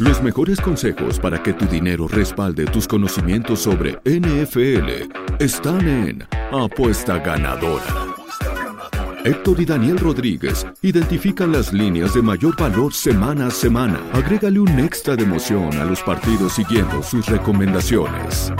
Los mejores consejos para que tu dinero respalde tus conocimientos sobre NFL están en Apuesta Ganadora. Héctor y Daniel Rodríguez identifican las líneas de mayor valor semana a semana. Agrégale un extra de emoción a los partidos siguiendo sus recomendaciones.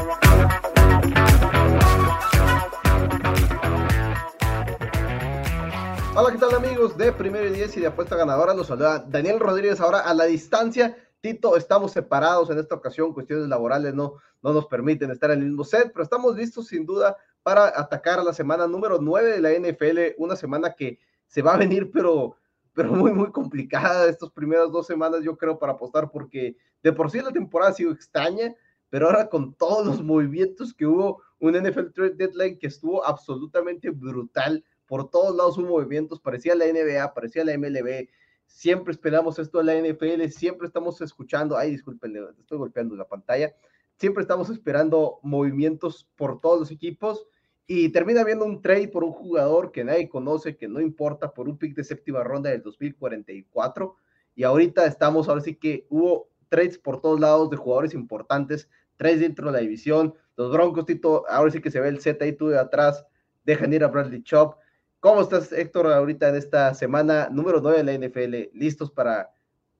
Hola, ¿qué tal amigos de Primero y Diez y de Apuesta Ganadora? Los saluda Daniel Rodríguez ahora a la distancia. Tito, estamos separados en esta ocasión, cuestiones laborales no, no nos permiten estar en el mismo set, pero estamos listos sin duda para atacar a la semana número 9 de la NFL, una semana que se va a venir, pero, pero muy, muy complicada estas primeras dos semanas, yo creo, para apostar, porque de por sí la temporada ha sido extraña, pero ahora con todos los movimientos que hubo, un NFL Trade Deadline que estuvo absolutamente brutal por todos lados hubo movimientos, parecía la NBA, parecía la MLB, siempre esperamos esto de la NFL, siempre estamos escuchando, ay, disculpen, estoy golpeando la pantalla, siempre estamos esperando movimientos por todos los equipos y termina viendo un trade por un jugador que nadie conoce, que no importa, por un pick de séptima ronda del 2044 y ahorita estamos, ahora sí que hubo trades por todos lados de jugadores importantes, trades dentro de la división, los Broncos, Tito, ahora sí que se ve el set ahí tú de atrás, dejan ir a Bradley Chop, ¿Cómo estás, Héctor, ahorita en esta semana número 9 de la NFL? ¿Listos para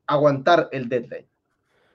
aguantar el deadline?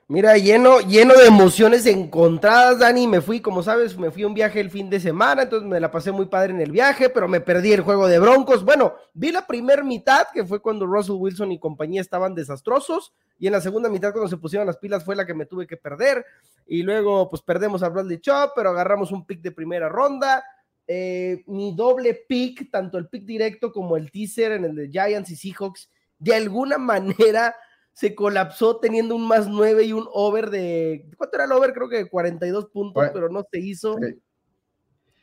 Mira, lleno, lleno de emociones encontradas, Dani. Me fui, como sabes, me fui a un viaje el fin de semana, entonces me la pasé muy padre en el viaje, pero me perdí el juego de Broncos. Bueno, vi la primera mitad, que fue cuando Russell Wilson y compañía estaban desastrosos, y en la segunda mitad, cuando se pusieron las pilas, fue la que me tuve que perder. Y luego, pues perdemos a Bradley Chop, pero agarramos un pick de primera ronda eh, mi doble pick, tanto el pick directo como el teaser en el de Giants y Seahawks, de alguna manera se colapsó teniendo un más 9 y un over de. ¿Cuánto era el over? Creo que 42 puntos, pero no se hizo.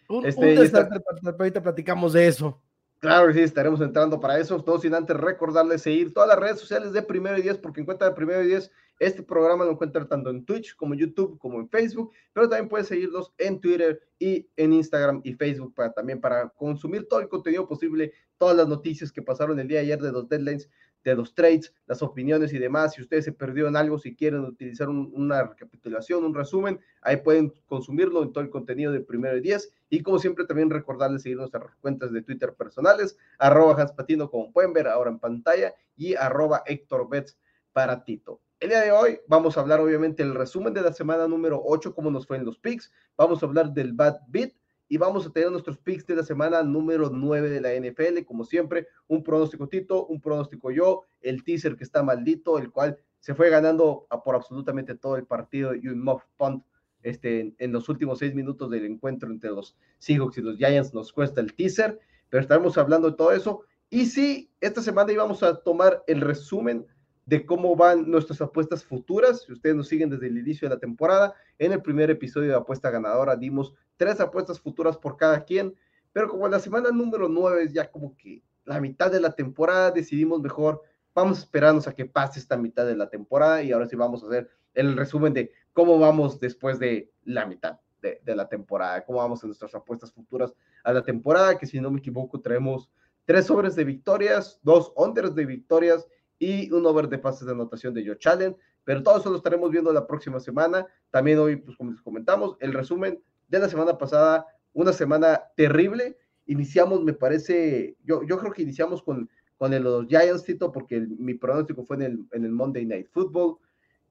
Un, este, desastre, ahorita platicamos de eso. Claro, sí, estaremos entrando para eso. Todo sin antes recordarles seguir todas las redes sociales de Primero y Diez, porque en cuenta de Primero y Diez, este programa lo encuentran tanto en Twitch como en YouTube, como en Facebook, pero también puedes seguirlos en Twitter y en Instagram y Facebook para también para consumir todo el contenido posible, todas las noticias que pasaron el día ayer de los deadlines de los trades, las opiniones y demás. Si ustedes se perdieron algo, si quieren utilizar una recapitulación, un resumen, ahí pueden consumirlo en todo el contenido de primero y diez. Y como siempre, también recordarles seguir nuestras cuentas de Twitter personales, arroba Patino, como pueden ver ahora en pantalla, y arroba Héctor Betts para Tito. El día de hoy vamos a hablar obviamente el resumen de la semana número 8, cómo nos fue en los picks. Vamos a hablar del Bad Beat y vamos a tener nuestros picks de la semana número 9 de la NFL, como siempre, un pronóstico Tito, un pronóstico yo, el teaser que está maldito, el cual se fue ganando por absolutamente todo el partido y un muff punt este, en los últimos seis minutos del encuentro entre los Seahawks y los Giants nos cuesta el teaser, pero estaremos hablando de todo eso. Y sí, esta semana íbamos a tomar el resumen de cómo van nuestras apuestas futuras. Si ustedes nos siguen desde el inicio de la temporada, en el primer episodio de Apuesta Ganadora dimos tres apuestas futuras por cada quien, pero como la semana número nueve es ya como que la mitad de la temporada, decidimos mejor, vamos a esperarnos a que pase esta mitad de la temporada y ahora sí vamos a hacer el resumen de cómo vamos después de la mitad de, la temporada, cómo vamos en nuestras apuestas futuras a la temporada, que si no me equivoco traemos tres sobres de victorias, dos unders de victorias y un over de pases de anotación de Joe Challenge, pero todo eso lo estaremos viendo la próxima semana. También hoy, pues como les comentamos, el resumen de la semana pasada, una semana terrible. Iniciamos, me parece, yo, yo creo que iniciamos con, con los Giants, Tito, porque mi pronóstico fue en el, en el Monday Night Football.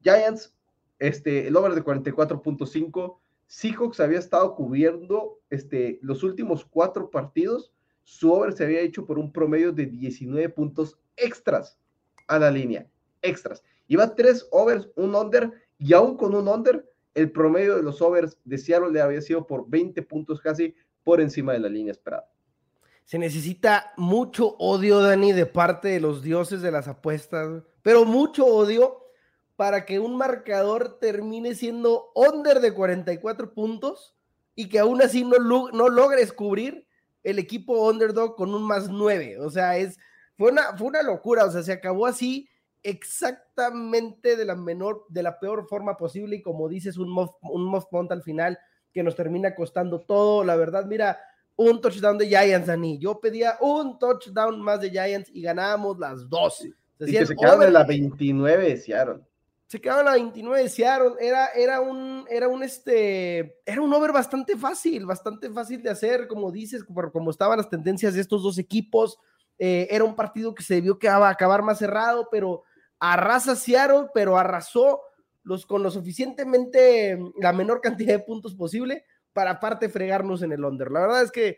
Giants, este, el over de 44.5. Seahawks había estado cubriendo este, los últimos cuatro partidos. Su over se había hecho por un promedio de 19 puntos extras a la línea. Extras. Iba tres overs, un under, y aún con un under, el promedio de los overs de Seattle le había sido por 20 puntos casi por encima de la línea esperada. Se necesita mucho odio, Dani, de parte de los dioses de las apuestas, pero mucho odio para que un marcador termine siendo under de 44 puntos y que aún así no, no logres cubrir el equipo underdog con un más 9. O sea, es, fue, una, fue una locura, o sea, se acabó así exactamente de la menor, de la peor forma posible y como dices, un muff, un punt al final que nos termina costando todo. La verdad, mira, un touchdown de Giants, Dani. Yo pedía un touchdown más de Giants y ganábamos las 12. y que se quedaron en la 29 de Seattle. se quedaban a 29 de Seattle. Era, era un, era un, este, era un over bastante fácil, bastante fácil de hacer, como dices, como, como estaban las tendencias de estos dos equipos. Eh, era un partido que se debió que acabar más cerrado, pero arrasa pero arrasó los, con lo suficientemente, la menor cantidad de puntos posible para aparte fregarnos en el under. La verdad es que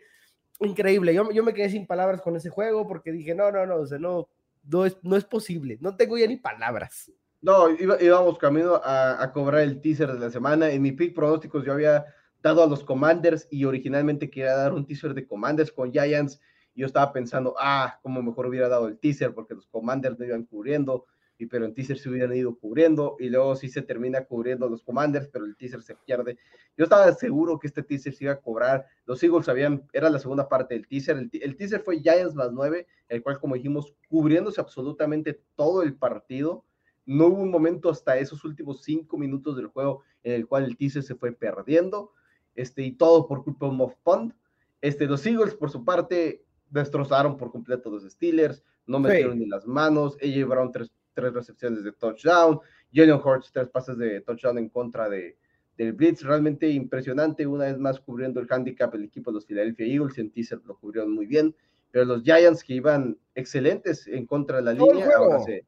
increíble. Yo, yo me quedé sin palabras con ese juego porque dije, no, no, no, o sea, no, no es, no es posible. No tengo ya ni palabras. No, íbamos camino a, cobrar el teaser de la semana. En mi pick pronósticos yo había dado a los Commanders y originalmente quería dar un teaser de Commanders con Giants. Yo estaba pensando, ah, como mejor hubiera dado el teaser porque los Commanders no iban cubriendo, y pero en teaser se hubieran ido cubriendo y luego sí se termina cubriendo los Commanders, pero el teaser se pierde. Yo estaba seguro que este teaser se iba a cobrar. Los Eagles sabían, era la segunda parte del teaser. El, el teaser fue Giants más 9, el cual, como dijimos, cubriéndose absolutamente todo el partido no hubo un momento hasta esos últimos cinco minutos del juego en el cual el teaser se fue perdiendo, este, y todo por culpa de un Moff Punt. Este, los Eagles, por su parte, destrozaron por completo los Steelers, no metieron ni las manos, AJ Brown tres, tres recepciones de touchdown, Jalen Hurts tres pases de touchdown en contra de, del Blitz, realmente impresionante, una vez más cubriendo el handicap el equipo de los Philadelphia Eagles, en teaser lo cubrieron muy bien, pero los Giants que iban excelentes en contra de la línea, ahora se,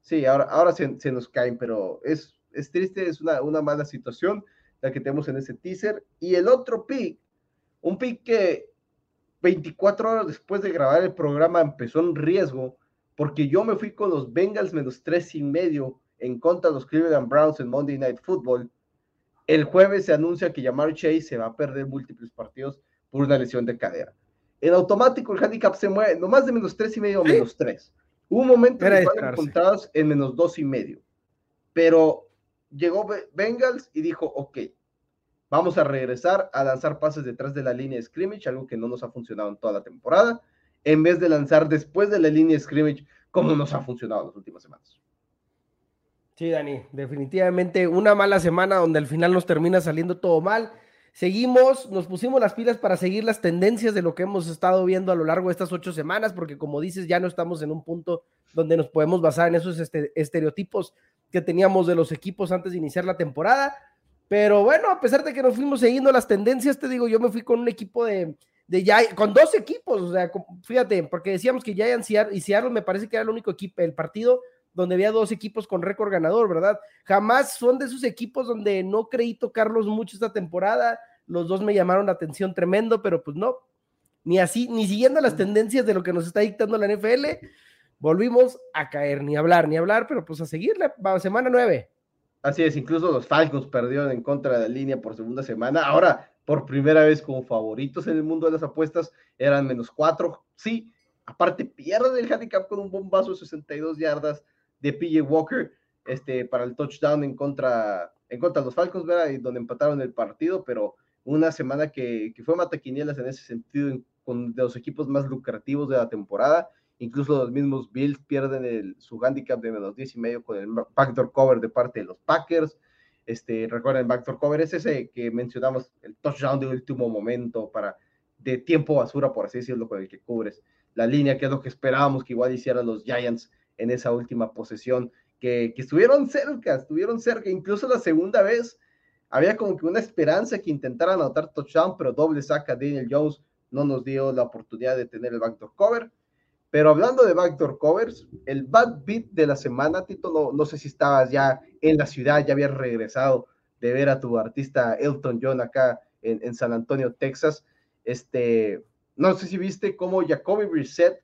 Sí, ahora, ahora se, se nos caen, pero es, es triste, es una, una mala situación la que tenemos en ese teaser. Y el otro pick, un pick que 24 horas después de grabar el programa empezó en riesgo, porque yo me fui con los Bengals menos tres y medio en contra de los Cleveland Browns en Monday Night Football. El jueves se anuncia que Jamar Chase se va a perder múltiples partidos por una lesión de cadera. En automático el handicap se mueve, no más de menos tres y medio o menos tres. Hubo un momento en encontrados en menos dos y medio, pero llegó Bengals y dijo, ok, vamos a regresar a lanzar pases detrás de la línea scrimmage, algo que no nos ha funcionado en toda la temporada, en vez de lanzar después de la línea scrimmage, como nos ha funcionado en las últimas semanas. Sí, Dani, definitivamente una mala semana donde al final nos termina saliendo todo mal. Seguimos, nos pusimos las pilas para seguir las tendencias de lo que hemos estado viendo a lo largo de estas ocho semanas, porque como dices, ya no estamos en un punto donde nos podemos basar en esos este, estereotipos que teníamos de los equipos antes de iniciar la temporada. Pero bueno, a pesar de que nos fuimos siguiendo las tendencias, te digo, yo me fui con un equipo de, de con dos equipos, o sea, fíjate, porque decíamos que Giants y Seattle me parece que era el único equipo, el partido donde había dos equipos con récord ganador, ¿verdad? Jamás son de esos equipos donde no creí tocarlos mucho esta temporada. Los dos me llamaron la atención tremendo, pero pues no, ni así, ni siguiendo las tendencias de lo que nos está dictando la NFL, volvimos a caer, ni hablar, ni hablar, pero pues a seguirle, semana nueve. Así es, incluso los Falcons perdieron en contra de la línea por segunda semana. Ahora, por primera vez como favoritos en el mundo de las apuestas, eran menos cuatro. Sí, aparte pierden el handicap con un bombazo de 62 yardas de PJ Walker este, para el touchdown en contra, en contra de los Falcons, ¿verdad? Y donde empataron el partido, pero una semana que, que fue mataquinielas en ese sentido, con de los equipos más lucrativos de la temporada. Incluso los mismos Bills pierden el, su handicap de menos 10 y medio con el backdoor cover de parte de los Packers. Este, recuerden, backdoor cover es ese que mencionamos, el touchdown de último momento para de tiempo basura, por así decirlo, con el que cubres la línea, que es lo que esperábamos que igual hicieran los Giants en esa última posesión, que, que estuvieron cerca, estuvieron cerca, incluso la segunda vez había como que una esperanza que intentaran anotar touchdown, pero doble saca Daniel Jones no nos dio la oportunidad de tener el backdoor cover. Pero hablando de backdoor covers, el bad beat de la semana, Tito, no, no sé si estabas ya en la ciudad, ya habías regresado de ver a tu artista Elton John acá en, San Antonio, Texas. Este, no sé si viste cómo Jacoby Brissett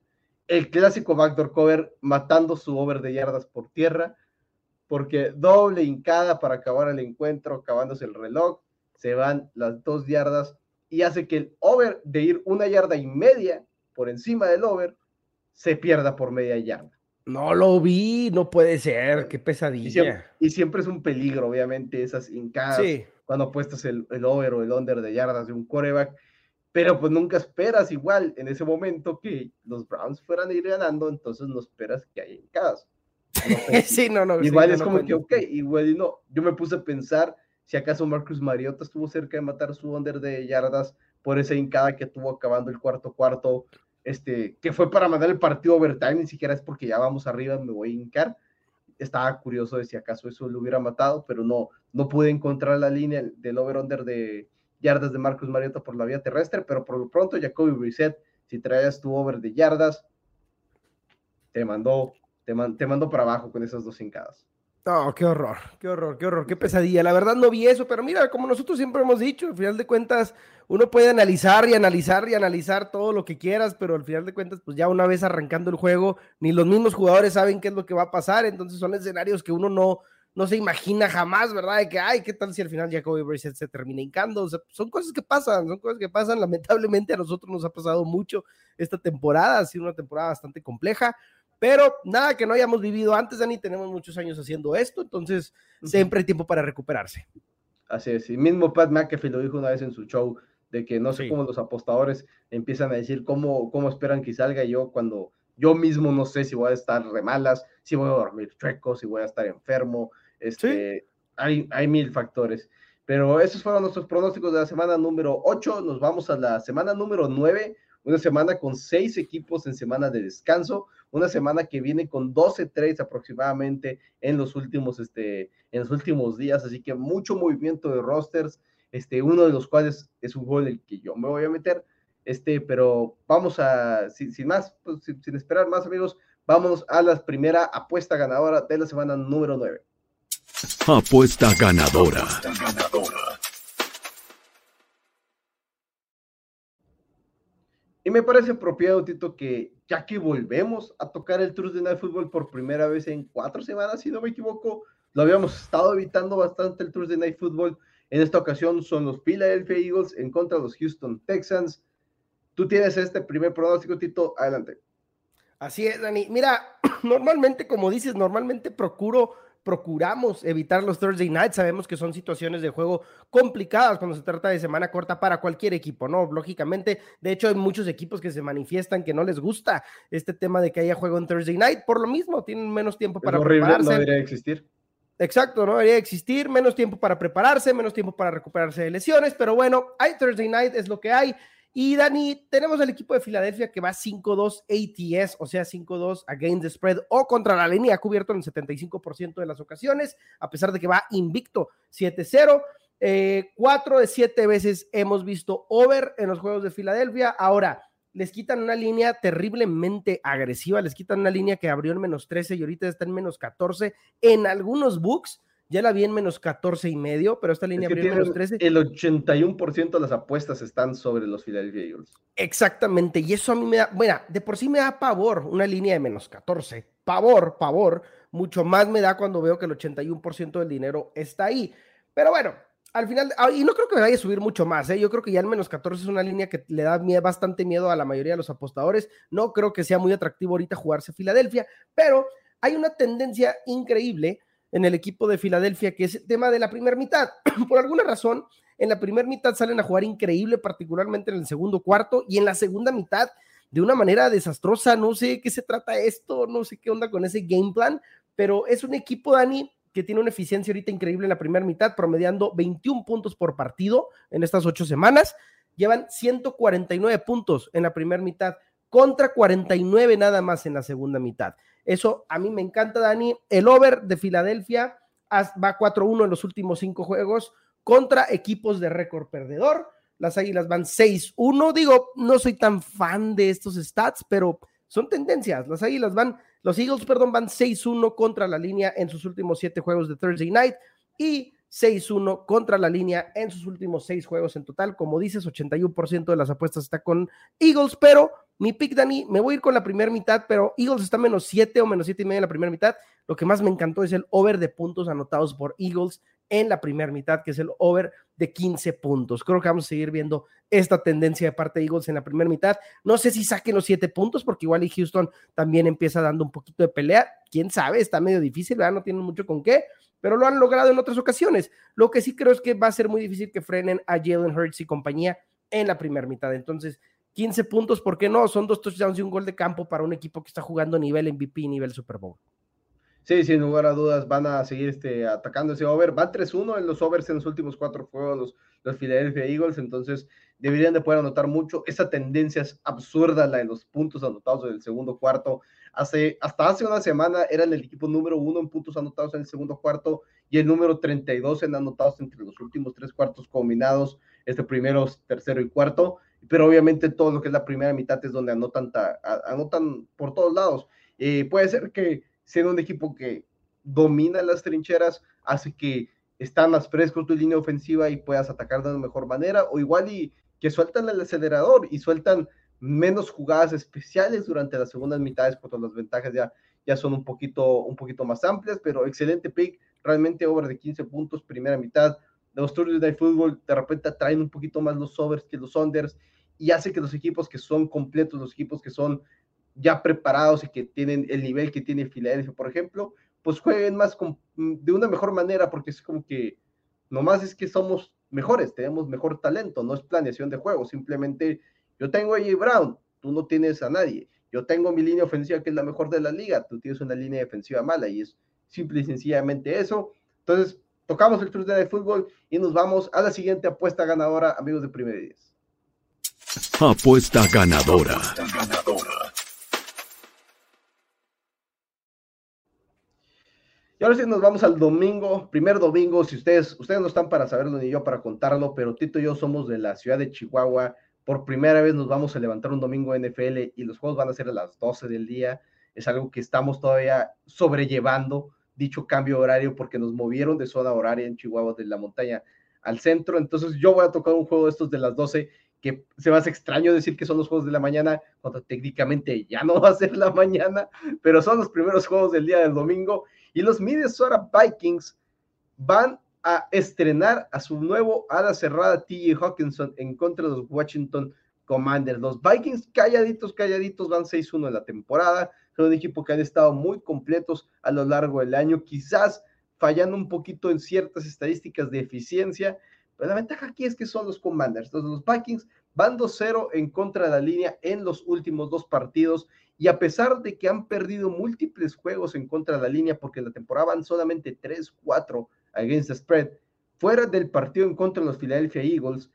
el clásico backdoor cover matando su over de yardas por tierra, porque doble hincada para acabar el encuentro, acabándose el reloj, se van las dos yardas y hace que el over de ir una yarda y media por encima del over se pierda por media yarda. No lo vi, no puede ser, qué pesadilla. Y siempre, es un peligro, obviamente, esas hincadas cuando apuestas el, el over o el under de yardas de un coreback pero pues nunca esperas igual en ese momento que los Browns fueran a ir ganando, entonces no esperas que haya en casa. sí, no, no. Igual es como que, ok, igual y no. Yo me puse a pensar si acaso Marcus Mariota estuvo cerca de matar su under de yardas por esa hincada que tuvo acabando el cuarto cuarto, este, que fue para mandar el partido overtime, ni siquiera es porque ya vamos arriba, me voy a hincar. estaba curioso de si acaso eso lo hubiera matado, pero no, no pude encontrar la línea del over-under de yardas de Marcus Mariota por la vía terrestre, pero por lo pronto Jacoby Brissett, si traías tu over de yardas, te mandó, te, te mandó para abajo con esas dos hincadas. No, qué horror, qué horror, qué horror, qué pesadilla. La verdad no vi eso, pero mira, como nosotros siempre hemos dicho, al final de cuentas, uno puede analizar y analizar y analizar todo lo que quieras, pero al final de cuentas, pues ya una vez arrancando el juego, ni los mismos jugadores saben qué es lo que va a pasar, entonces son escenarios que uno no, no se imagina jamás, ¿verdad? De que, ay, ¿qué tal si al final Jacoby Brissett se termina hincando? son cosas que pasan, son cosas que pasan. Lamentablemente a nosotros nos ha pasado mucho esta temporada, ha sido una temporada bastante compleja, pero nada que no hayamos vivido antes, Dani, tenemos muchos años haciendo esto, entonces siempre hay tiempo para recuperarse. Así es, y mismo Pat McAfee lo dijo una vez en su show, de que no sé cómo los apostadores empiezan a decir cómo, cómo esperan que salga yo cuando yo mismo no sé si voy a estar re malas, si voy a dormir chueco, si voy a estar enfermo, este, hay, hay mil factores. Pero esos fueron nuestros pronósticos de la semana número 8. Nos vamos a la semana número 9, una semana con seis equipos en semana de descanso, una semana que viene con 12 trades aproximadamente en los últimos, este, en los últimos días, así que mucho movimiento de rosters, este, uno de los cuales es un gol el que yo me voy a meter, este, pero vamos a, sin, más, pues, sin, sin, esperar más amigos, vámonos a la primera apuesta ganadora de la semana número 9. Apuesta ganadora. Y me parece apropiado, Tito, que ya que volvemos a tocar el Thursday Night Football por primera vez en cuatro semanas, si no me equivoco, lo habíamos estado evitando bastante el Thursday Night Football. En esta ocasión son los Philadelphia Eagles en contra de los Houston Texans. Tú tienes este primer pronóstico, Tito, adelante. Así es, Dani. Mira, normalmente, como dices, normalmente procuro procuramos evitar los Thursday nights. Sabemos que son situaciones de juego complicadas cuando se trata de semana corta para cualquier equipo, ¿no? Lógicamente, de hecho, hay muchos equipos que se manifiestan que no les gusta este tema de que haya juego en Thursday night. Por lo mismo, tienen menos tiempo para prepararse. No debería existir. Exacto, no debería existir, menos tiempo para prepararse, menos tiempo para recuperarse de lesiones, pero bueno, hay Thursday night, es lo que hay. Y Dani, tenemos el equipo de Filadelfia que va 5-2 ATS, o sea, 5-2 against the spread o contra la línea, cubierto en el 75% de las ocasiones, a pesar de que va invicto 7-0. Eh, cuatro de siete veces hemos visto over en los juegos de Filadelfia. Ahora, les quitan una línea terriblemente agresiva, les quitan una línea que abrió en menos 13 y ahorita está en menos 14 en algunos books ya la vi en menos 14 y medio, pero esta línea abrió en menos 13. El 81% de las apuestas están sobre los Philadelphia Eagles. Exactamente, y eso a mí me da, bueno, de por sí me da pavor una línea de menos 14. Pavor, pavor. Mucho más me da cuando veo que el 81% del dinero está ahí. Pero bueno, al final, ah, y no creo que vaya a subir mucho más, ¿eh? yo creo que ya el menos 14 es una línea que le da bastante miedo a la mayoría de los apostadores. No creo que sea muy atractivo ahorita jugarse Filadelfia, pero hay una tendencia increíble en el equipo de Filadelfia, que es el tema de la primera mitad. Por alguna razón, en la primera mitad salen a jugar increíble, particularmente en el segundo cuarto, y en la segunda mitad de una manera desastrosa. No sé qué se trata esto, no sé qué onda con ese game plan, pero es un equipo, Dani, que tiene una eficiencia ahorita increíble en la primera mitad, promediando 21 puntos por partido en estas ocho semanas. Llevan 149 puntos en la primera mitad contra 49 nada más en la segunda mitad. Eso a mí me encanta, Dani. El over de Filadelfia va 4-1 en los últimos cinco juegos contra equipos de récord perdedor. Las Águilas van 6-1. Digo, no soy tan fan de estos stats, pero son tendencias. Las Águilas van, los Eagles, perdón, van 6-1 contra la línea en sus últimos siete juegos de Thursday Night y 6-1 contra la línea en sus últimos seis juegos en total. Como dices, 81% de las apuestas está con Eagles, pero mi pick, Dani, me voy a ir con la primera mitad, pero Eagles está menos 7 o menos 7 y medio en la primera mitad. Lo que más me encantó es el over de puntos anotados por Eagles en la primera mitad, que es el over de 15 puntos. Creo que vamos a seguir viendo esta tendencia de parte de Eagles en la primera mitad. No sé si saquen los 7 puntos, porque igual y Houston también empieza dando un poquito de pelea. Quién sabe, está medio difícil, ¿verdad? No tienen mucho con qué, pero lo han logrado en otras ocasiones. Lo que sí creo es que va a ser muy difícil que frenen a Jalen Hurts y compañía en la primera mitad. Entonces, 15 puntos, ¿por qué no? Son dos touchdowns y un gol de campo para un equipo que está jugando nivel MVP nivel Super Bowl. Sí, sin lugar a dudas van a seguir este, atacando ese over. Va 3-1 en los overs en los últimos cuatro juegos los, los Philadelphia Eagles, entonces deberían de poder anotar mucho. Esa tendencia es absurda, la de los puntos anotados en el segundo cuarto. Hace, hasta hace una semana eran el equipo número uno en puntos anotados en el segundo cuarto y el número 32 en anotados entre los últimos tres cuartos combinados, este primero, tercero y cuarto. Pero obviamente todo lo que es la primera mitad es donde anotan, anotan por todos lados. Eh, puede ser que siendo un equipo que domina las trincheras, hace que está más fresco tu línea ofensiva y puedas atacar de una mejor manera, o igual y que sueltan el acelerador y sueltan menos jugadas especiales durante las segundas mitades, cuando las ventajas ya, ya son un poquito, un poquito más amplias, pero excelente pick, realmente over de 15 puntos, primera mitad. Los Tours de fútbol de repente traen un poquito más los overs que los unders y hace que los equipos que son completos, los equipos que son ya preparados y que tienen el nivel que tiene Filadelfia, por ejemplo, pues jueguen más de una mejor manera, porque es como que nomás es que somos mejores, tenemos mejor talento, no es planeación de juego, simplemente yo tengo a J. Brown, tú no tienes a nadie, yo tengo mi línea ofensiva que es la mejor de la liga, tú tienes una línea defensiva mala y es simple y sencillamente eso. Entonces, tocamos el Tuesday de fútbol y nos vamos a la siguiente apuesta ganadora, amigos de Primer 10. Apuesta ganadora. Y ahora sí nos vamos al domingo, primer domingo, si ustedes, ustedes no están para saberlo ni yo para contarlo, pero Tito y yo somos de la ciudad de Chihuahua. Por primera vez nos vamos a levantar un domingo NFL y los juegos van a ser a las 12 del día. Es algo que estamos todavía sobrellevando, dicho cambio horario, porque nos movieron de zona horaria en Chihuahua, de la montaña al centro. Entonces yo voy a tocar un juego de estos de las 12 que se me hace extraño decir que son los juegos de la mañana, cuando técnicamente ya no va a ser la mañana, pero son los primeros juegos del día del domingo y los Minnesota Vikings van a estrenar a su nuevo ala cerrada TJ Hawkinson en contra de los Washington Commanders. Los Vikings calladitos, calladitos van 6-1 en la temporada. Son un equipo que han estado muy completos a lo largo del año, quizás fallando un poquito en ciertas estadísticas de eficiencia, pero la ventaja aquí es que son los Commanders. Entonces, los Vikings van 2-0 en contra de la línea en los últimos dos partidos y a pesar de que han perdido múltiples juegos en contra de la línea, porque en la temporada van solamente 3-4 against the spread, fuera del partido en contra de los Philadelphia Eagles,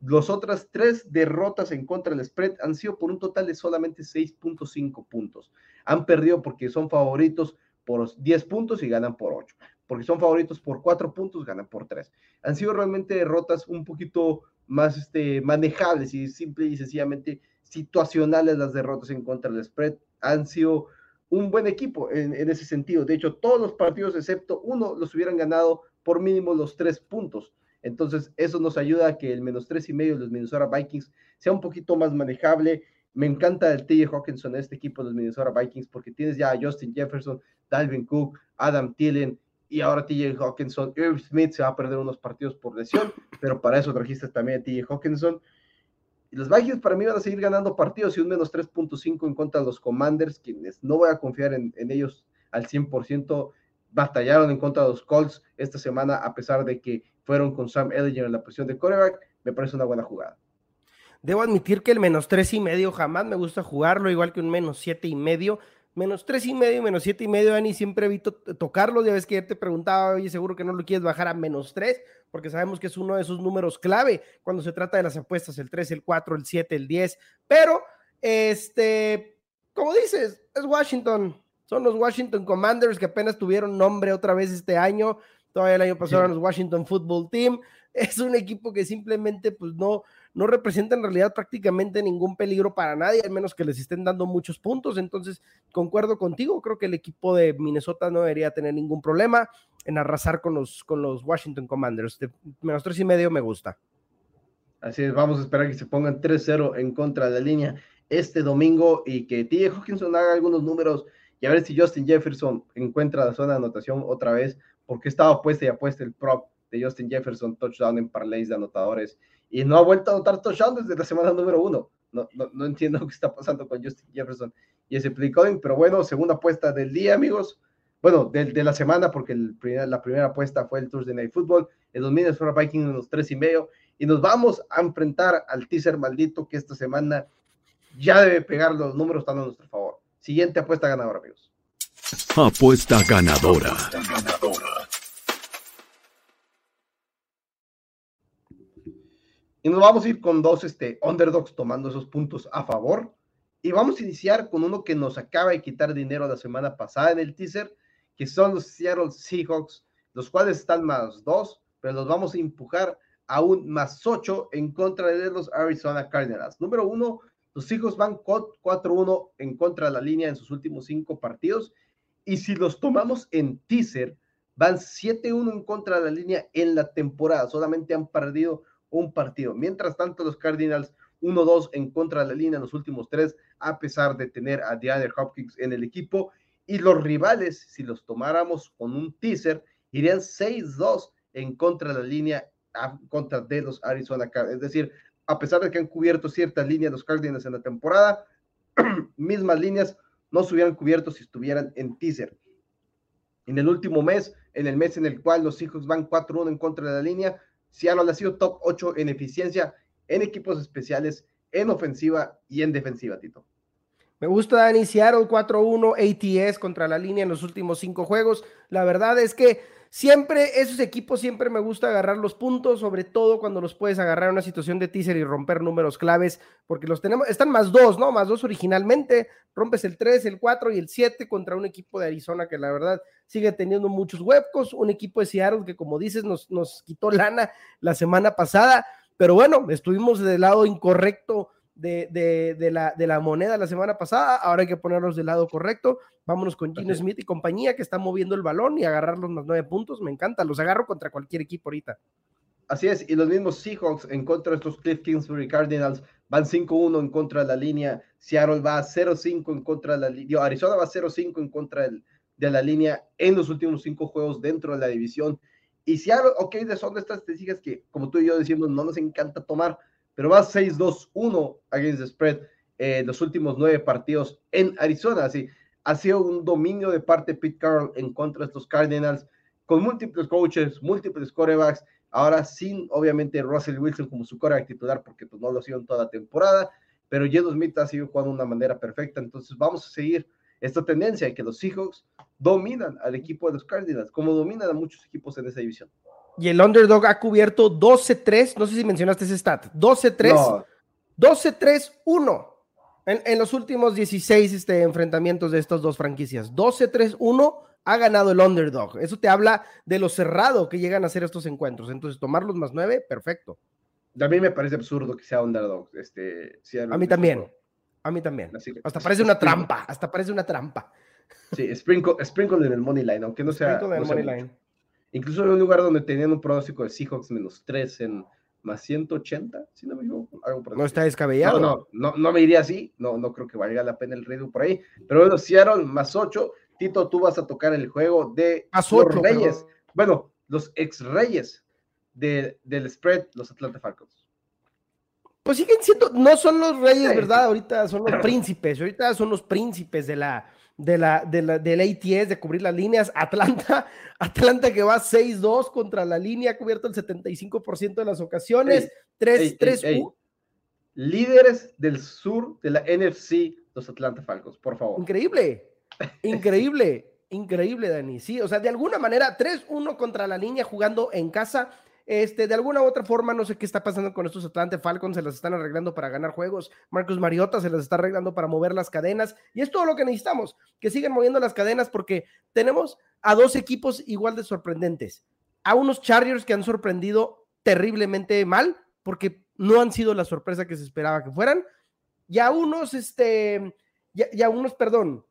las otras tres derrotas en contra del spread han sido por un total de solamente 6.5 puntos. Han perdido porque son favoritos por 10 puntos y ganan por 8. Porque son favoritos por 4 puntos, ganan por 3. Han sido realmente derrotas un poquito más este, manejables y simple y sencillamente situacionales las derrotas en contra del spread. Han sido un buen equipo en, ese sentido. De hecho, todos los partidos, excepto uno, los hubieran ganado por mínimo los tres puntos. Entonces, eso nos ayuda a que el menos tres y medio de los Minnesota Vikings sea un poquito más manejable. Me encanta el TJ Hawkinson, este equipo de los Minnesota Vikings, porque tienes ya a Justin Jefferson, Dalvin Cook, Adam Thielen y ahora TJ Hawkinson. Irv Smith se va a perder unos partidos por lesión, pero para eso trajiste también a TJ Hawkinson. Los Vikings para mí van a seguir ganando partidos y un menos 3.5 en contra de los Commanders, quienes no voy a confiar en, ellos al 100%. Batallaron en contra de los Colts esta semana, a pesar de que fueron con Sam Ellinger en la posición de quarterback. Me parece una buena jugada. Debo admitir que el menos tres y medio jamás me gusta jugarlo, igual que un menos siete y medio. Menos tres y medio, menos siete y medio, Dani, siempre evito tocarlo. Ya ves que te preguntaba, oye, seguro que no lo quieres bajar a menos tres porque sabemos que es uno de esos números clave cuando se trata de las apuestas, el 3, el 4, el 7, el 10, pero, este, como dices, es Washington, son los Washington Commanders que apenas tuvieron nombre otra vez este año, todavía el año pasado eran los Washington Football Team, es un equipo que simplemente pues no, no representa en realidad prácticamente ningún peligro para nadie, al menos que les estén dando muchos puntos. Entonces, concuerdo contigo, creo que el equipo de Minnesota no debería tener ningún problema en arrasar con los, con los Washington Commanders. De menos tres y medio me gusta. Así es, vamos a esperar que se pongan 3-0 en contra de la línea este domingo y que T. Hawkinson haga algunos números y a ver si Justin Jefferson encuentra la zona de anotación otra vez, porque estaba apuesta y apuesta el prop de Justin Jefferson, touchdown en parlays de anotadores, y no ha vuelto a anotar touchdown desde la semana número uno. No, no, entiendo qué está pasando con Justin Jefferson y ese play calling, pero bueno, segunda apuesta del día, amigos. Bueno, de, de la semana, porque el la primera apuesta fue el Thursday Night Football, el 2000 fueron Vikings en los tres y medio, y nos vamos a enfrentar al teaser maldito que esta semana ya debe pegar los números están a nuestro favor. Siguiente apuesta ganadora, amigos. Apuesta ganadora. Y nos vamos a ir con dos este, underdogs tomando esos puntos a favor. Y vamos a iniciar con uno que nos acaba de quitar dinero la semana pasada en el teaser, que son los Seattle Seahawks, los cuales están más dos, pero los vamos a empujar a un más ocho en contra de los Arizona Cardinals. Número uno, los hijos van 4-1 en contra de la línea en sus últimos cinco partidos. Y si los tomamos en teaser, van 7-1 en contra de la línea en la temporada. Solamente han perdido un partido. Mientras tanto, los Cardinals 1-2 en contra de la línea en los últimos tres, a pesar de tener a DeAndre Hopkins en el equipo. Y los rivales, si los tomáramos con un teaser, irían 6-2 en contra de la línea a, contra de los Arizona Cardinals. Es decir, a pesar de que han cubierto ciertas líneas los Cardinals en la temporada, mismas líneas no se hubieran cubierto si estuvieran en teaser. En el último mes, en el mes en el cual los hijos van 4-1 en contra de la línea, Seattle ha sido top 8 en eficiencia, en equipos especiales, en ofensiva y en defensiva, Tito. Me gusta Dani Seattle 4-1 ATS contra la línea en los últimos cinco juegos. La verdad es que Siempre, esos equipos siempre me gusta agarrar los puntos, sobre todo cuando los puedes agarrar en una situación de teaser y romper números claves, porque los tenemos, están más dos, ¿no? Más dos originalmente, rompes el 3, el 4 y el 7 contra un equipo de Arizona que la verdad sigue teniendo muchos huecos, un equipo de Seattle que como dices nos, nos quitó lana la semana pasada, pero bueno, estuvimos del lado incorrecto de, la, de la moneda la semana pasada, ahora hay que ponerlos del lado correcto. Vámonos con Gino Smith y compañía que está moviendo el balón y agarrar los más nueve puntos. Me encanta, los agarro contra cualquier equipo ahorita. Así es, y los mismos Seahawks en contra de estos Cliff Kingsbury Cardinals van 5-1 en contra de la línea. Seattle va 0-5 en contra de la línea. Arizona va 0-5 en contra de la línea en los últimos cinco juegos dentro de la división. Y Seattle, ok, son de estas estadísticas que, como tú y yo decimos, no nos encanta tomar, pero va 6-2-1 against the spread en los últimos nueve partidos en Arizona. Así, ha sido un dominio de parte de Pete Carroll en contra de estos Cardinals, con múltiples coaches, múltiples corebacks, ahora sin, obviamente, Russell Wilson como su coreback titular, porque pues, no lo ha sido en toda la temporada, pero Jado Smith ha sido jugando de una manera perfecta, entonces vamos a seguir esta tendencia de que los Seahawks dominan al equipo de los Cardinals, como dominan a muchos equipos en esa división. Y el underdog ha cubierto 12-3, no sé si mencionaste ese stat, 12-3, 12-3-1 en, los últimos 16 este, enfrentamientos de estas dos franquicias. 12-3-1 ha ganado el underdog. Eso te habla de lo cerrado que llegan a ser estos encuentros. Entonces, tomarlos más 9, perfecto. A mí me parece absurdo que sea underdog. Este, a mí también. A mí también. hasta parece una trampa. Hasta parece una trampa. Sí, sprinkle, sprinkle en el money line, aunque no sea. Sprinkle en el money line. Incluso en un lugar donde tenían un pronóstico de Seahawks menos 3 en más 180, si no me equivoco. no está descabellado. No, no, no, me iría así. No, no creo que valga la pena el ritmo por ahí. Pero bueno, Seattle más 8. Tito, tú vas a tocar el juego de los Reyes. Bueno, los ex Reyes del spread, los Atlanta Falcons. Pues siguen siendo, no son los Reyes, ¿verdad? Ahorita son los príncipes. Ahorita son los príncipes de la de la, de la, del ATS, de cubrir las líneas. Atlanta, Atlanta que va 6-2 contra la línea, cubierto el 75% de las ocasiones. 3-3. Líderes del sur de la NFC, los Atlanta Falcons, por favor. Increíble, increíble, increíble, Dani. Sí, o sea, de alguna manera, 3-1 contra la línea jugando en casa este, de alguna u otra forma, no sé qué está pasando con estos Atlanta Falcons, se las están arreglando para ganar juegos. Marcus Mariota se las está arreglando para mover las cadenas. Y es todo lo que necesitamos, que sigan moviendo las cadenas porque tenemos a dos equipos igual de sorprendentes. A unos Chargers que han sorprendido terriblemente mal porque no han sido la sorpresa que se esperaba que fueran. Y a unos, este, y a unos, perdón,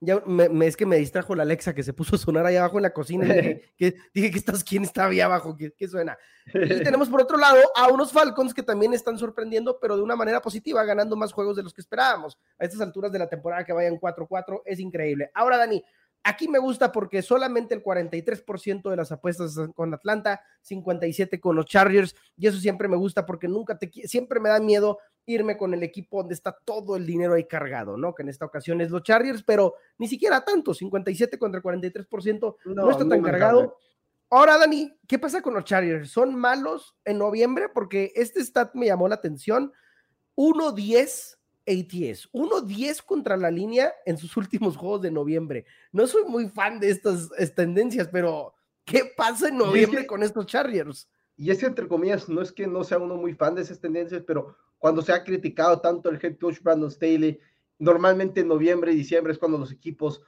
ya me, es que me distrajo la Alexa que se puso a sonar ahí abajo en la cocina. Y dije, que, dije que estás, ¿quién está ahí abajo? ¿Qué, suena? Y tenemos por otro lado a unos Falcons que también están sorprendiendo, pero de una manera positiva, ganando más juegos de los que esperábamos. A estas alturas de la temporada que vayan 4-4 es increíble. Ahora, Dani, Aquí me gusta porque solamente el 43% de las apuestas con Atlanta, 57 con los Chargers, y eso siempre me gusta porque nunca te siempre me da miedo irme con el equipo donde está todo el dinero ahí cargado, ¿no? Que en esta ocasión es los Chargers, pero ni siquiera tanto, 57 contra 43%, no, no está tan cargado. Ahora, Dani, ¿qué pasa con los Chargers? ¿Son malos en noviembre? Porque este stat me llamó la atención. 1-10 ATS, 1-10 contra la línea en sus últimos juegos de noviembre. No soy muy fan de estas tendencias, pero ¿qué pasa en noviembre con estos Chargers? Y es entre comillas, no es que no sea uno muy fan de esas tendencias, pero cuando se ha criticado tanto el head coach Brandon Staley, normalmente en noviembre y diciembre es cuando los equipos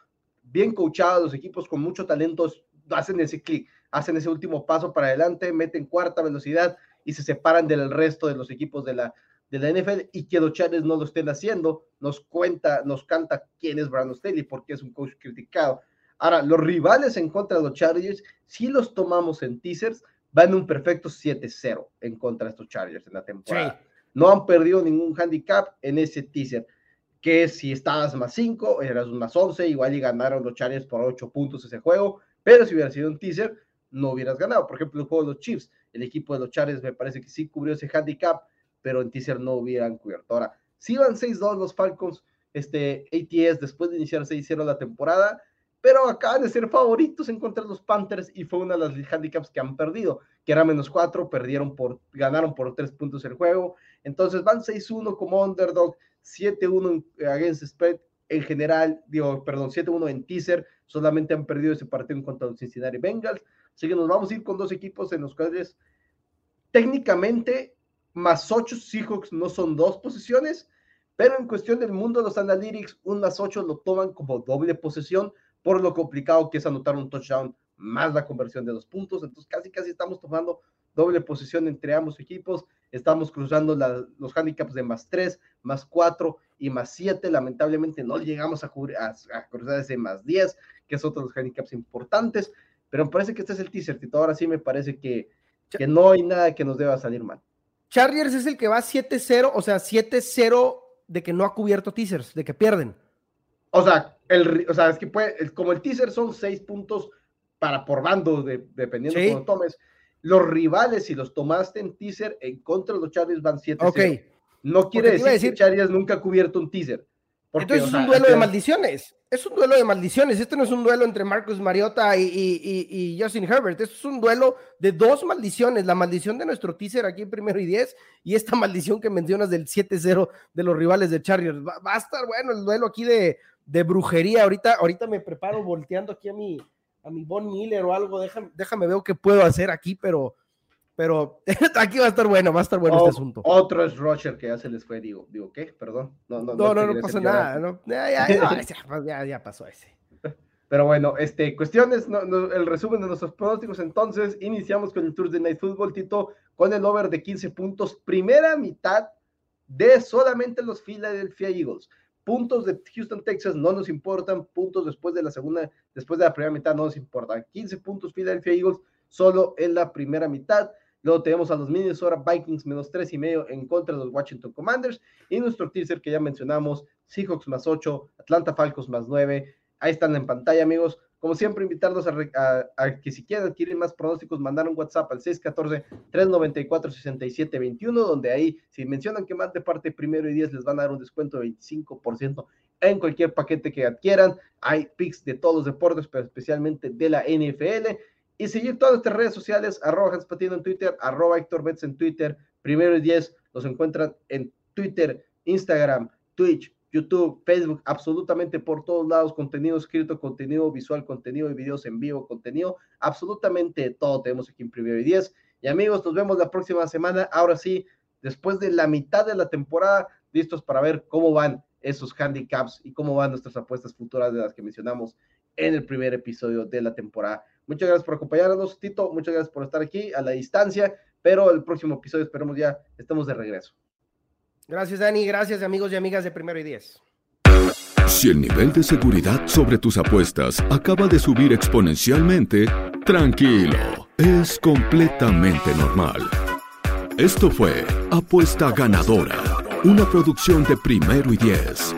bien coachados, los equipos con mucho talento hacen ese clic, hacen ese último paso para adelante, meten cuarta velocidad y se separan del resto de los equipos de la, de la NFL y que los Chargers no lo estén haciendo, nos cuenta, nos canta quién es Brandon Staley, porque es un coach criticado. Ahora, los rivales en contra de los Chargers, si los tomamos en teasers, van un perfecto 7-0 en contra de estos Chargers en la temporada. No han perdido ningún handicap en ese teaser, que si estabas más 5, eras un más 11, igual y ganaron los Chargers por 8 puntos ese juego, pero si hubiera sido un teaser, no hubieras ganado. Por ejemplo, el juego de los Chiefs, el equipo de los Chargers me parece que sí cubrió ese handicap, pero en teaser no hubieran cubierto. Ahora, si iban 6-2 los Falcons, este ATS después de iniciar 6-0 la temporada, pero acaban de ser favoritos en contra de los Panthers y fue una de las handicaps que han perdido, que era menos 4, perdieron por, ganaron por 3 puntos el juego, entonces van 6-1 como underdog, 7-1 against spread en general, digo, perdón, 7-1 en teaser, solamente han perdido ese partido en contra de los Cincinnati Bengals, así que nos vamos a ir con dos equipos en los cuales técnicamente más 8 Seahawks no son dos posiciones, pero en cuestión del mundo de los analytics, un más 8 lo toman como doble posesión, por lo complicado que es anotar un touchdown más la conversión de los puntos. Entonces, casi, casi estamos tomando doble posición entre ambos equipos. Estamos cruzando los handicaps de más 3, más 4 y más 7. Lamentablemente no llegamos a, cruzar ese más 10, que es otro de los handicaps importantes. Pero me parece que este es el teaser, Tito. Ahora sí me parece que, que no hay nada que nos deba salir mal. Chargers es el que va 7-0, o sea, 7-0 de que no ha cubierto teasers, de que pierden. O sea, el, o sea, es que puede, como el teaser son seis puntos para por bando, de, dependiendo de cómo tomes. Los rivales, si los tomaste en teaser, en contra de los Chargers van 7 Ok. No quiere decir, que Chargers nunca ha cubierto un teaser. Entonces es un duelo de maldiciones. Es un duelo de maldiciones. Este no es un duelo entre Marcus Mariota y, y, Justin Herbert. Esto es un duelo de dos maldiciones. La maldición de nuestro teaser aquí en primero y diez y esta maldición que mencionas del 7-0 de los rivales de Chargers. Va, va, a estar bueno el duelo aquí de, de brujería. Ahorita, ahorita me preparo volteando aquí a mi, a mi Von Miller o algo. Déjame, déjame ver qué puedo hacer aquí, pero, pero aquí va a estar bueno, va a estar bueno este asunto. Otro es Roger que ya se les fue, digo, digo, ¿qué? Perdón. No, no, no, no, pasa nada. Ya, ya, pasó ese. Pero bueno, este, cuestiones, el resumen de nuestros pronósticos. Entonces, iniciamos con el Tour de Night Football, Tito, con el over de 15 puntos, primera mitad de solamente los Philadelphia Eagles. Puntos de Houston, Texas no nos importan, puntos después de la segunda, después de la primera mitad no nos importan. 15 puntos Philadelphia Eagles solo en la primera mitad. Luego tenemos a los Minnesota Vikings menos tres y medio en contra de los Washington Commanders. Y nuestro teaser que ya mencionamos, Seahawks más 8, Atlanta Falcons más 9. Ahí están en pantalla, amigos. Como siempre, invitarlos a, que si quieren adquirir más pronósticos, mandar un WhatsApp al 614-394-6721, donde ahí, si mencionan que más de parte primero y 10, les van a dar un descuento de 25% en cualquier paquete que adquieran. Hay pics de todos los deportes, pero especialmente de la NFL. Y seguir todas nuestras redes sociales, arroba Hans Patino en Twitter, arroba Héctor Betts en Twitter, primero y 10, los encuentran en Twitter, Instagram, Twitch, YouTube, Facebook, absolutamente por todos lados, contenido escrito, contenido visual, contenido de videos en vivo, contenido, absolutamente todo tenemos aquí en Primero y Diez. Y amigos, nos vemos la próxima semana. Ahora sí, después de la mitad de la temporada, listos para ver cómo van esos handicaps y cómo van nuestras apuestas futuras de las que mencionamos en el primer episodio de la temporada. Muchas gracias por acompañarnos, Tito. Muchas gracias por estar aquí a la distancia, pero el próximo episodio esperemos ya estemos de regreso. Gracias, Dani. Gracias, amigos y amigas de Primero y Diez. Si el nivel de seguridad sobre tus apuestas acaba de subir exponencialmente, tranquilo, es completamente normal. Esto fue Apuesta Ganadora, una producción de Primero y Diez.